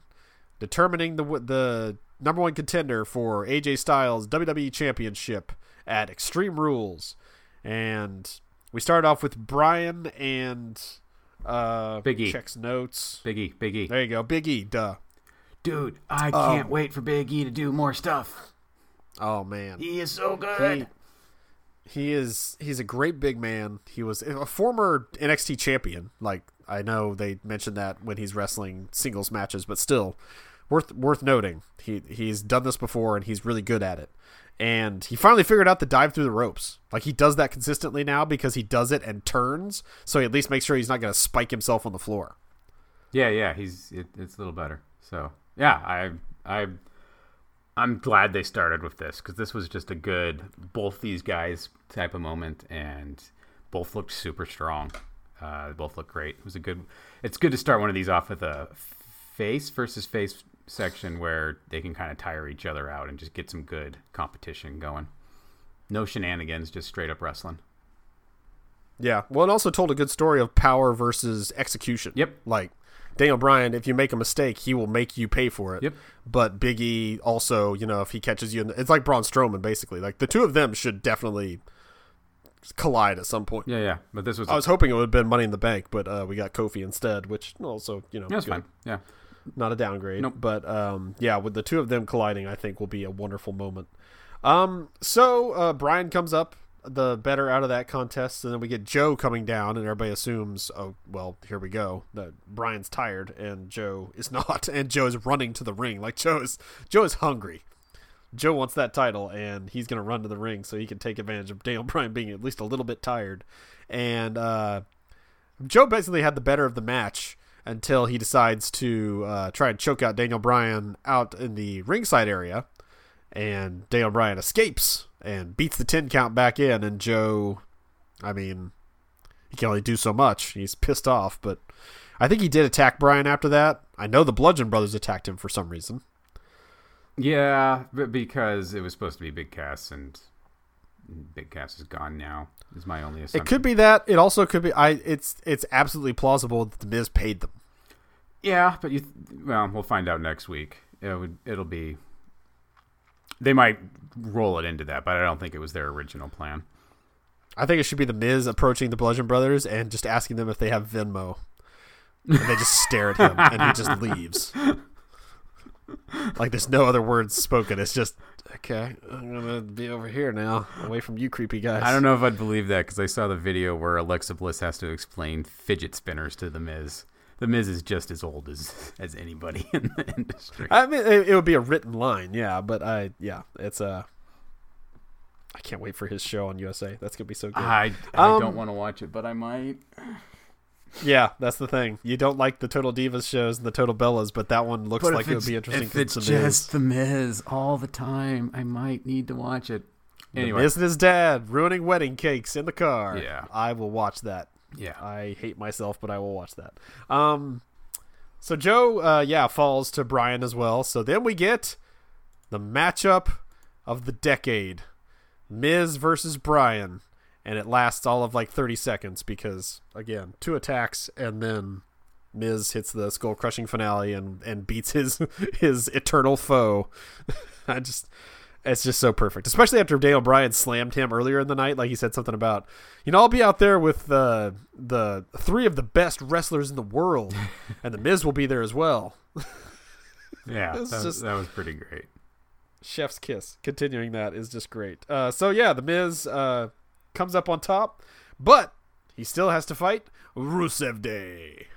determining the the number one contender for AJ Styles WWE Championship at Extreme Rules, and we started off with Bryan and uh, Big E. checks notes. Biggie, Biggie. E. There you go, Big E. Duh. Dude, I Um, can't wait for Big E to do more stuff. Oh man, He is so good. he, he is he's a great big man. He was a former NXT champion. Like I know they mentioned that when he's wrestling singles matches, but still worth worth noting. He he's done this before and he's really good at it. And he finally figured out the dive through the ropes. Like he does that consistently now because he does it and turns, so he at least makes sure he's not going to spike himself on the floor. Yeah, yeah, he's it, it's a little better. So yeah, I I I'm glad they started with this because this was just a good both these guys type of moment, and both looked super strong. Uh, they both look great. It was a good. It's good to start one of these off with a face versus face section where they can kind of tire each other out and just get some good competition going. No shenanigans, just straight up wrestling. Yeah. Well, it also told a good story of power versus execution. Yep. Like Daniel Bryan, if you make a mistake, he will make you pay for it. Yep. But Big E also, you know, if he catches you, in the, it's like Braun Strowman basically. Like the two of them should definitely collide at some point. Yeah, yeah. But this was I was hoping it would have been Money in the Bank, but uh, we got Kofi instead, which also, you know, that's good. fine. Yeah. not a downgrade. Nope. But um, yeah, with the two of them colliding, I think will be a wonderful moment. Um, so uh, Bryan comes up the better out of that contest, and then we get Joe coming down, and everybody assumes, oh well, here we go. That Bryan's tired, and Joe is not, and Joe is running to the ring like Joe is Joe is hungry. Joe wants that title, and he's going to run to the ring so he can take advantage of Daniel Bryan being at least a little bit tired. And uh, Joe basically had the better of the match until he decides to uh, try and choke out Daniel Bryan out in the ringside area. And Daniel Bryan escapes and beats the 10 count back in. And Joe, I mean, he can only do so much. He's pissed off, but I think he did attack Bryan after that. I know the Bludgeon Brothers attacked him for some reason. Yeah, but because it was supposed to be Big Cass and Big Cass is gone now. Is my only assumption. It could be that. It also could be. I. It's it's absolutely plausible that the Miz paid them. Yeah, but you. Well, we'll find out next week. It would. It'll be. They might roll it into that, but I don't think it was their original plan. I think it should be the Miz approaching the Bludgeon Brothers and just asking them if they have Venmo. And they just stare at him and he just leaves. Like there's no other words spoken. It's just okay. I'm gonna be over here now, away from you, creepy guys. I don't know if I'd believe that because I saw the video where Alexa Bliss has to explain fidget spinners to the Miz. The Miz is just as old as as anybody in the industry. I mean, it, it would be a written line, yeah. But I, yeah, it's a. Uh, I can't wait for his show on USA. That's gonna be so good. I, I Um, don't want to watch it, but I might. Yeah, that's the thing. You don't like the Total Divas shows and the Total Bellas, but that one looks like it would be interesting. If it's the just Miz. the Miz all the time, I might need to watch it. The Anyway, Miz and his dad ruining wedding cakes in the car. Yeah. I will watch that. Yeah, I hate myself, but I will watch that. Um, so Joe, uh, yeah, falls to Bryan as well. So then we get the matchup of the decade: Miz versus Bryan, and it lasts all of like thirty seconds because again, two attacks, and then Miz hits the skull crushing finale and and beats his his eternal foe. I just. It's just so perfect, especially after Daniel Bryan slammed him earlier in the night. Like he said something about, you know, I'll be out there with the the three of the best wrestlers in the world, and the Miz will be there as well. yeah, that, just- that was pretty great. Chef's kiss. Continuing that is just great. Uh, so yeah, the Miz uh, comes up on top, but he still has to fight Rusev Day,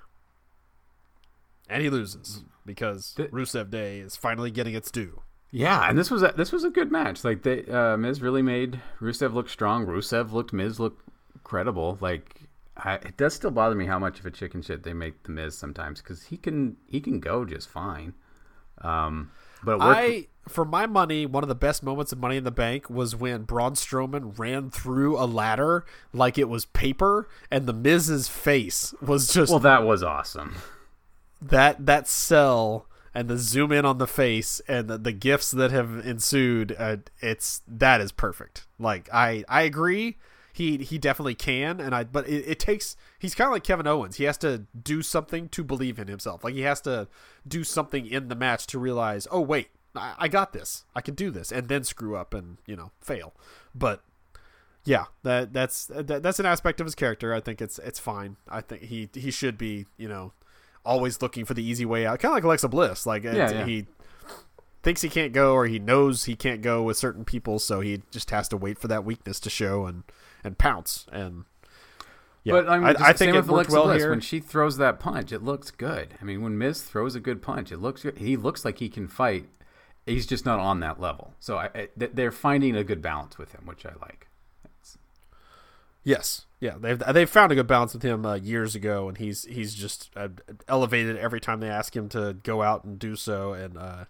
and he loses because The- Rusev Day is finally getting its due. Yeah, and this was a, this was a good match. Like they uh, Miz really made Rusev look strong. Rusev looked Miz look credible. Like I, it does still bother me how much of a chicken shit they make the Miz sometimes because he can he can go just fine. Um, but. I, for my money, one of the best moments of Money in the Bank was when Braun Strowman ran through a ladder like it was paper, and the Miz's face was just well, that was awesome. that that cell and the zoom in on the face and the, the gifts that have ensued. Uh, it's that is perfect. Like I I agree. He he definitely can, and I. But it, it takes. He's kind of like Kevin Owens. He has to do something to believe in himself. Like he has to do something in the match to realize, oh wait, I, I got this. I can do this, and then screw up and you know fail. But yeah, that that's that, that's an aspect of his character. I think it's it's fine. I think he he should be you know always looking for the easy way out, kind of like Alexa Bliss. Like Yeah, yeah. he thinks he can't go or he knows he can't go with certain people, so he just has to wait for that weakness to show and and pounce. And yeah, But I, mean, I, I think it worked Alexa well Bliss. here. When she throws that punch, it looks good. I mean, when Miz throws a good punch, it looks good. He looks like he can fight. He's just not on that level. So I, I, they're finding a good balance with him, which I like. It's- Yes, yeah, they've they've found a good balance with him uh, years ago, and he's he's just uh, elevated every time they ask him to go out and do so. And uh,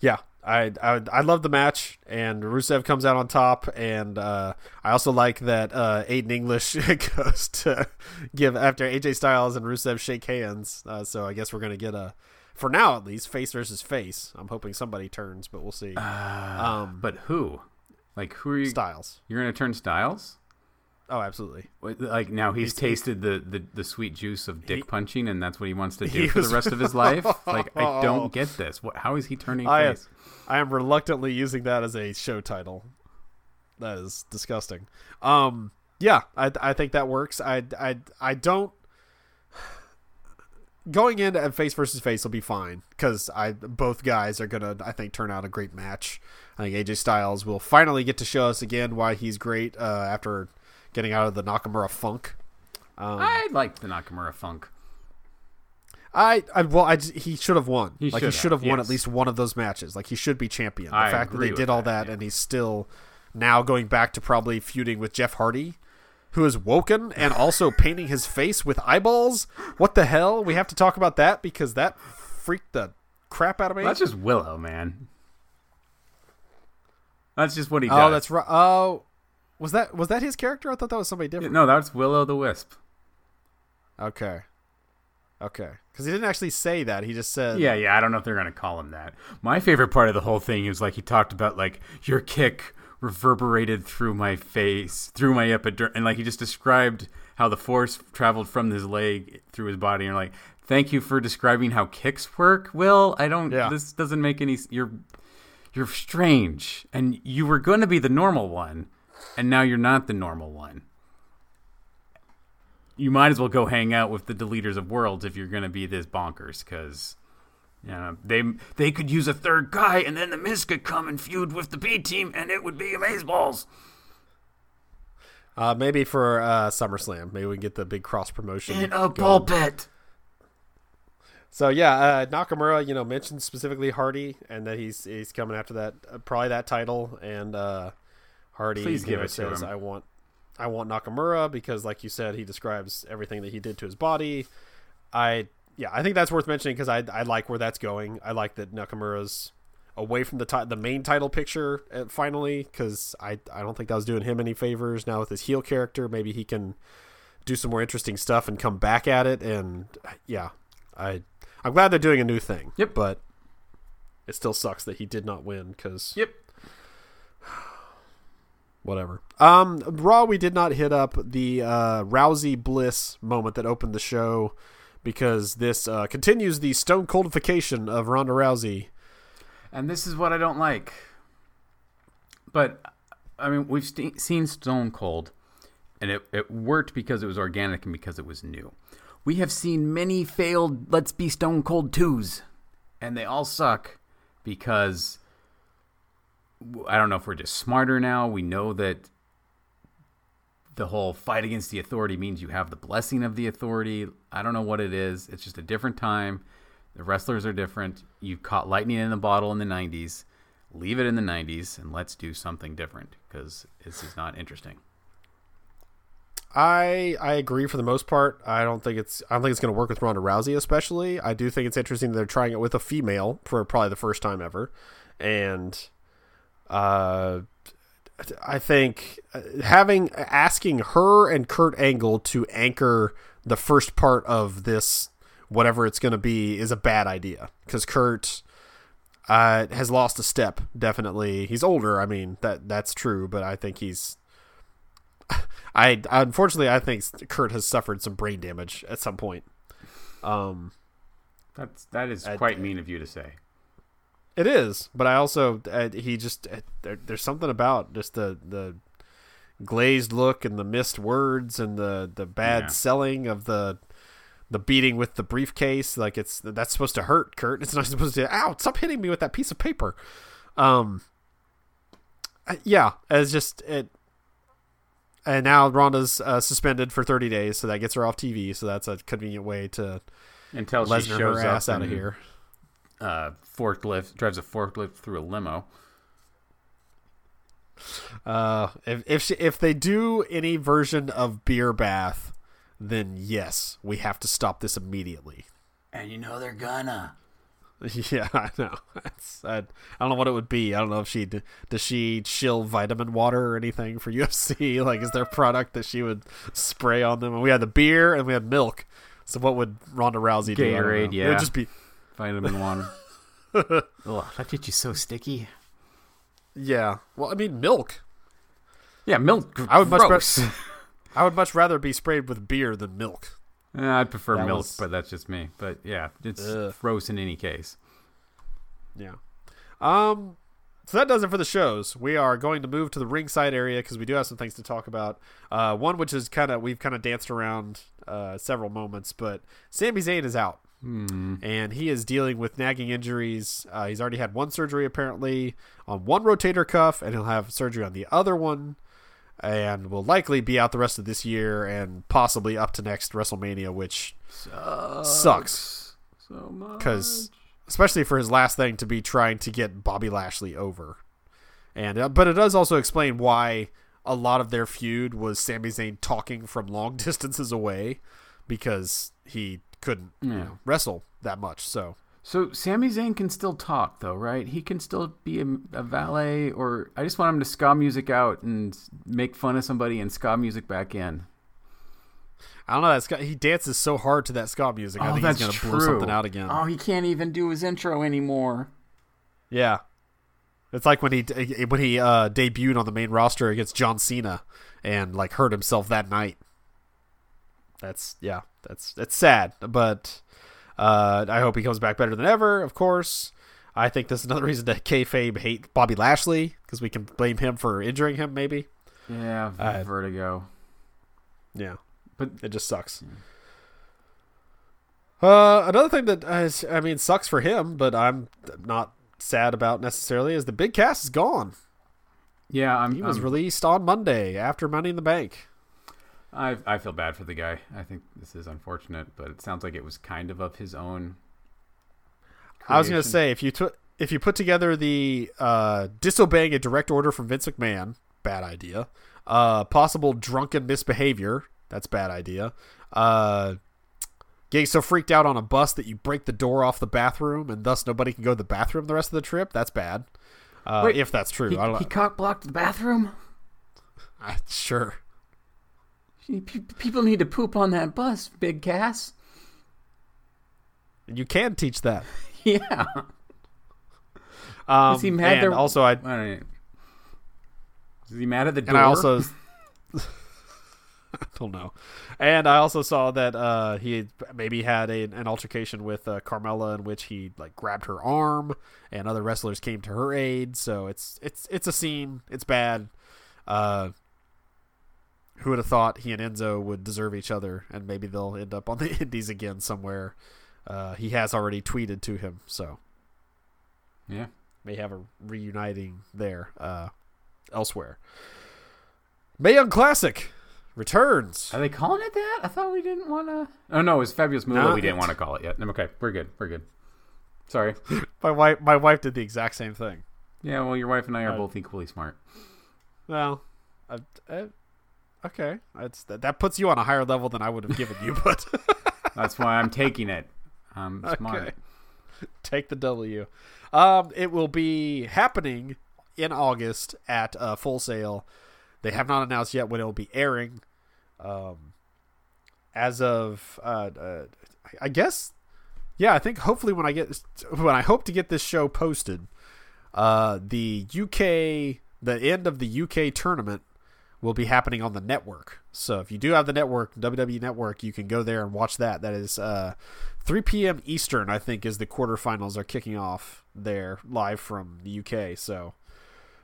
yeah, I, I I love the match, and Rusev comes out on top, and uh, I also like that uh, Aiden English goes to give after AJ Styles and Rusev shake hands. Uh, so I guess we're gonna get a. For now, at least, face versus face. I'm hoping somebody turns, but we'll see. um, but who? Like who are you? Styles. You're gonna turn Styles? Oh, absolutely. Like now he's He's- tasted the, the, the sweet juice of dick He- punching, and that's what he wants to do for was- the rest of his life. Like I don't get this. What? How is he turning I- face? I am reluctantly using that as a show title. That is disgusting. Um, yeah, I I think that works. I I I don't. Going into face versus face will be fine because I both guys are gonna I think turn out a great match. I think AJ Styles will finally get to show us again why he's great uh, after getting out of the Nakamura funk. Um, I liked the Nakamura funk. I, I well, I he should have won. He like he should have won yes. at least one of those matches. Like he should be champion. The I fact that they did all that, that yeah. and he's still now going back to probably feuding with Jeff Hardy, who is woken and also painting his face with eyeballs. What the hell? We have to talk about that because that freaked the crap out of me. That's just Willow, man. That's just what he does. oh, that's right. Oh, was that was that his character? I thought that was somebody different. no, that's Willow the Wisp. Okay, okay, because he didn't actually say that. He just said, Yeah, yeah. I don't know if they're gonna call him that. My favorite part of the whole thing is like he talked about like your kick reverberated through my face, through my epidermis, and like he just described how the force traveled from his leg through his body. And like, thank you for describing how kicks work, Will. I don't. Yeah. This doesn't make any. You're you're strange, and you were going to be the normal one, and now you're not the normal one. You might as well go hang out with the deleters of worlds if you're going to be this bonkers, because you know, they they could use a third guy, and then the Miz could come and feud with the B team, and it would be amazeballs. Uh, maybe for uh, SummerSlam, maybe we can get the big cross promotion In a going. pulpit. So yeah, uh, Nakamura, you know, mentioned specifically Hardy, and that he's he's coming after that, uh, probably that title. And uh, Hardy Please give know, it to says, him. "I want, I want Nakamura because, like you said, he describes everything that he did to his body." I yeah, I think that's worth mentioning because I I like where that's going. I like that Nakamura's away from the the main title picture uh, finally because I I don't think that was doing him any favors. Now with his heel character, maybe he can do some more interesting stuff and come back at it. And yeah, I I'm glad they're doing a new thing. Yep. But it still sucks that he did not win because Yep. Whatever. Um, Raw, we did not hit up the uh, Rousey Bliss moment that opened the show because this uh, continues the stone coldification of Ronda Rousey. And this is what I don't like. But I mean, we've st- seen Stone Cold, and it, it worked because it was organic and because it was new. We have seen many failed Let's Be Stone Cold 2s, and they all suck because I don't know if we're just smarter now. We know that the whole fight against the authority means you have the blessing of the authority. I don't know what it is. It's just a different time. The wrestlers are different. You caught lightning in a bottle in the 90s. Leave it in the 90s and let's do something different because this is not interesting. I I agree for the most part. I don't think it's I don't think it's going to work with Ronda Rousey especially. I do think it's interesting they're trying it with a female for probably the first time ever, and uh, I think uh, having asking her and Kurt Angle to anchor the first part of this whatever it's going to be is a bad idea because Kurt uh, has lost a step. Definitely, he's older. I mean that that's true, but I think he's I unfortunately I think Kurt has suffered some brain damage at some point. Um, That's that is I- quite mean of you to say. It is, but I also uh, he just uh, there, there's something about just the the glazed look and the missed words and the the bad Yeah. selling of the the beating with the briefcase. Like it's that's supposed to hurt, Kurt. It's not supposed to. Ow! Stop hitting me with that piece of paper. Um. Yeah, it's just it. And now Ronda's uh, suspended for 30 days, so that gets her off TV. So that's a convenient way to Until she Lesnar shows her ass up out of here. Uh, forklift drives a forklift through a limo. Uh, if if she, if they do any version of beer bath, then yes, we have to stop this immediately. And you know they're gonna. Yeah, I know. That's, I, I don't know what it would be. I don't know if she does she chill vitamin water or anything for UFC. Like, is there a product that she would spray on them? And we had the beer and we had milk. So what would Ronda Rousey do? I don't Gatorade, know. It yeah. would just be Vitamin water. Ugh, that gets you so sticky. yeah. Well, I mean milk. Yeah, milk. I would much gross. pre- I would much rather be sprayed with beer than milk. Eh, I'd prefer That milk, was- but that's just me. But yeah, it's Ugh. gross in any case. Yeah. Um. So that does it for the shows. We are going to move to the ringside area because we do have some things to talk about. Uh, one which is kind of we've kind of danced around uh, several moments, but Sami Zayn is out Hmm. and he is dealing with nagging injuries. Uh, he's already had one surgery apparently on one rotator cuff, and he'll have surgery on the other one, and will likely be out the rest of this year and possibly up to next WrestleMania, which sucks so much. because especially for his last thing to be trying to get Bobby Lashley over, and uh, but it does also explain why a lot of their feud was Sami Zayn talking from long distances away because he couldn't you know, wrestle that much. So So Sami Zayn can still talk though, right? He can still be a, a valet, or I just want him to ska music out and make fun of somebody and ska music back in. I don't know that he dances so hard to that ska music. I oh, think that's he's gonna true. blow something out again. Oh, he can't even do his intro anymore. Yeah. It's like when he when he uh, debuted on the main roster against John Cena and like hurt himself that night. That's yeah, that's that's sad, but uh, I hope he comes back better than ever. Of course, I think this is another reason to kayfabe hate Bobby Lashley because we can blame him for injuring him. Maybe. Yeah, Uh, vertigo. Yeah, But it just sucks. Uh, another thing that is, I mean, sucks for him, but I'm not sad about necessarily is the Big Cass is gone. yeah, I'm. He was I'm- released on Monday after Money in the Bank. I I feel bad for the guy. I think this is unfortunate, but it sounds like it was kind of of his own. I was gonna say if you took if you put together the uh, disobeying a direct order from Vince McMahon, bad idea. Uh, possible drunken misbehavior, that's bad idea. Uh, getting so freaked out on a bus that you break the door off the bathroom and thus nobody can go to the bathroom the rest of the trip, that's bad. Uh, Wait, if that's true, He, I don't know. he cock blocked the bathroom. I- sure. Pe- People need to poop on that bus, Big Cass. You can teach that. Yeah. Um, Is he mad and there- also, I don't- Is he mad at the door? and I also I don't know. And I also saw that uh, he maybe had a, an altercation with uh, Carmella in which he like grabbed her arm, and other wrestlers came to her aid. So it's it's it's a scene. It's bad. Uh, who would have thought he and Enzo would deserve each other, and maybe they'll end up on the Indies again somewhere. Uh, he has already tweeted to him, so yeah. may have a reuniting there uh, elsewhere. Mae Young Classic returns. Are they calling it that? I thought we didn't want to. Oh no, it was Fabulous Moolah. No, we didn't want to call it yet. Okay, we're good. We're good. Sorry. My wife, my wife did the exact same thing. Yeah, well, your wife and I are Uh, both equally smart. Well, I, I, okay, that's that, that puts you on a higher level than I would have given you, but That's why I'm taking it. I'm smart. Okay. take the W. Um, it will be happening in August at uh, Full Sail. They have not announced yet when it will be airing. Um, as of uh, uh, I guess, yeah, I think hopefully when I get when I hope to get this show posted, uh, the UK the end of the UK tournament will be happening on the network. So if you do have the network, WWE Network, you can go there and watch that. That is uh, 3 p.m. Eastern, I think, is the quarterfinals are kicking off there live from the UK. So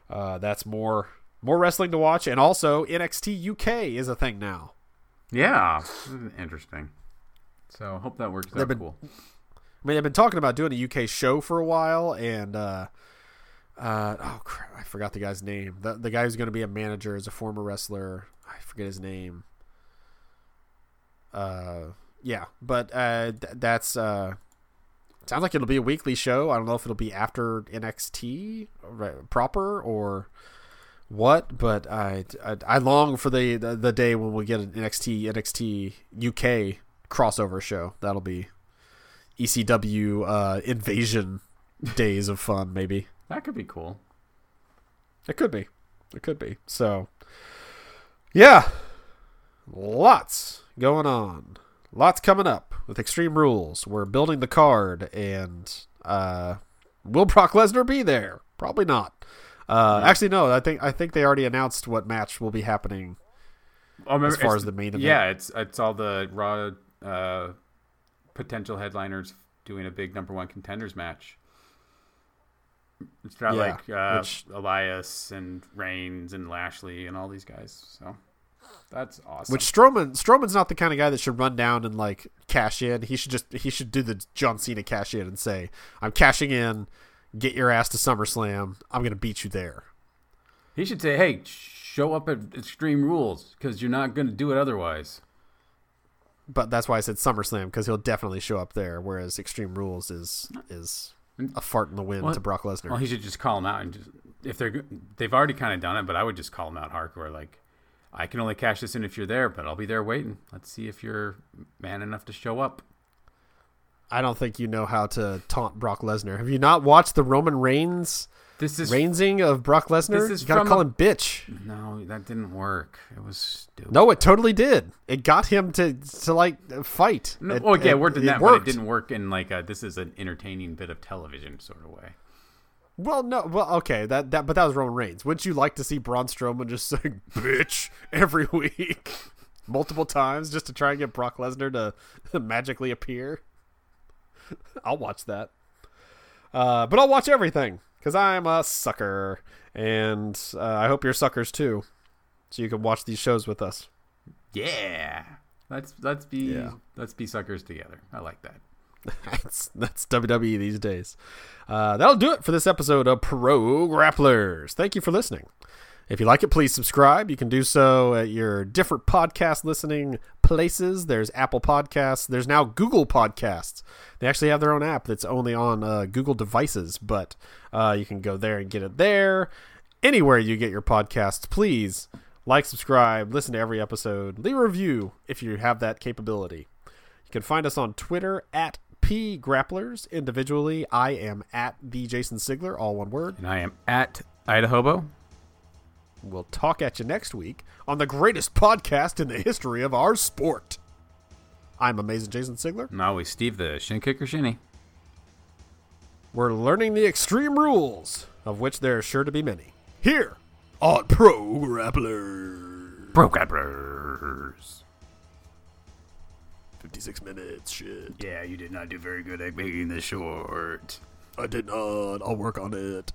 uh, that's more more wrestling to watch, and also NXT UK is a thing now. Yeah, interesting. So hope that works They've out been- cool. I mean, I've been talking about doing a UK show for a while, and uh, uh, oh crap, I forgot the guy's name. The the guy who's going to be a manager is a former wrestler. I forget his name. Uh, yeah, but uh, th- that's uh, sounds like it'll be a weekly show. I don't know if it'll be after NXT proper or what, but I, I I long for the, the the day when we get an NXT NXT UK crossover show. That'll be ECW uh, invasion days of fun, maybe. That could be cool. It could be. It could be. So, yeah, lots going on. Lots coming up with Extreme Rules. We're building the card, and uh, will Brock Lesnar be there? Probably not. Uh, Actually, no. I think I think they already announced what match will be happening. Remember, As far as the main event. Yeah, it's it's all the Raw uh, potential headliners doing a big number one contenders match. It's got Yeah, like uh, which- Elias and Reigns and Lashley and all these guys. So that's awesome. Which Strowman Strowman's not the kind of guy that should run down and like cash in. He should just he should do the John Cena cash in and say, "I'm cashing in. Get your ass to SummerSlam. I'm gonna beat you there." he should say, "Hey, show up at Extreme Rules because you're not going to do it otherwise." But that's why I said SummerSlam because he'll definitely show up there. Whereas Extreme Rules is is a fart in the wind Well- to Brock Lesnar. Well, he should just call him out and just if they're they've already kind of done it, but I would just call him out hardcore. Like, I can only cash this in if you're there, but I'll be there waiting. Let's see if you're man enough to show up. I don't think you know how to taunt Brock Lesnar. Have you not watched the Roman Reigns This is Reinsing of Brock Lesnar? This is you gotta call a- him bitch. no, that didn't work. It was stupid. No, it totally did. It got him to to like fight. No, It- well, yeah, it- it worked in it that, but it didn't work in like a, this is an entertaining bit of television sort of way. Well, no, well, okay, that that, but that was Roman Reigns. Wouldn't you like to see Braun Strowman just saying "bitch" every week, multiple times, just to try and get Brock Lesnar to magically appear? I'll watch that. Uh, but I'll watch everything because I'm a sucker, and uh, I hope you're suckers too, so you can watch these shows with us. Yeah. Let's let's be Yeah. let's be suckers together. I like that. that's that's WWE these days. Uh, that'll do it for this episode of Pro Grapplers. Thank you for listening. If you like it, please subscribe. You can do so at your different podcast listening places. There's Apple Podcasts. There's now Google Podcasts. They actually have their own app that's only on uh, Google devices, but uh, you can go there and get it there. Anywhere you get your podcasts, please like, subscribe, listen to every episode, leave a review if you have that capability. You can find us on Twitter at P Grapplers. Individually, I am at the Jason Sigler, all one word. And I am at Idahobo. We'll talk at you next week on the greatest podcast in the history of our sport. I'm Amazing Jason Sigler. And always Steve the shin kicker shinny. We're learning the extreme rules, of which there are sure to be many. Here on Pro Grapplers. Pro grapplers. 56 minutes, shit. Yeah, you did not do very good at making this short. I did not. I'll work on it.